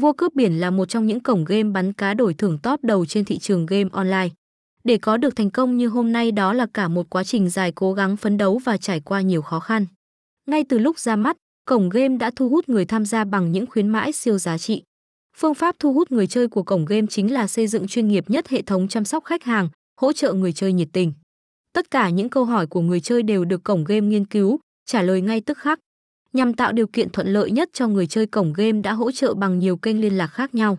Vua cướp biển là một trong những cổng game bắn cá đổi thưởng top đầu trên thị trường game online. Để có được thành công như hôm nay đó là cả một quá trình dài cố gắng phấn đấu và trải qua nhiều khó khăn. Ngay từ lúc ra mắt, cổng game đã thu hút người tham gia bằng những khuyến mãi siêu giá trị. Phương pháp thu hút người chơi của cổng game chính là xây dựng chuyên nghiệp nhất hệ thống chăm sóc khách hàng, hỗ trợ người chơi nhiệt tình. Tất cả những câu hỏi của người chơi đều được cổng game nghiên cứu, trả lời ngay tức khắc. Nhằm tạo điều kiện thuận lợi nhất cho người chơi cổng game đã hỗ trợ bằng nhiều kênh liên lạc khác nhau.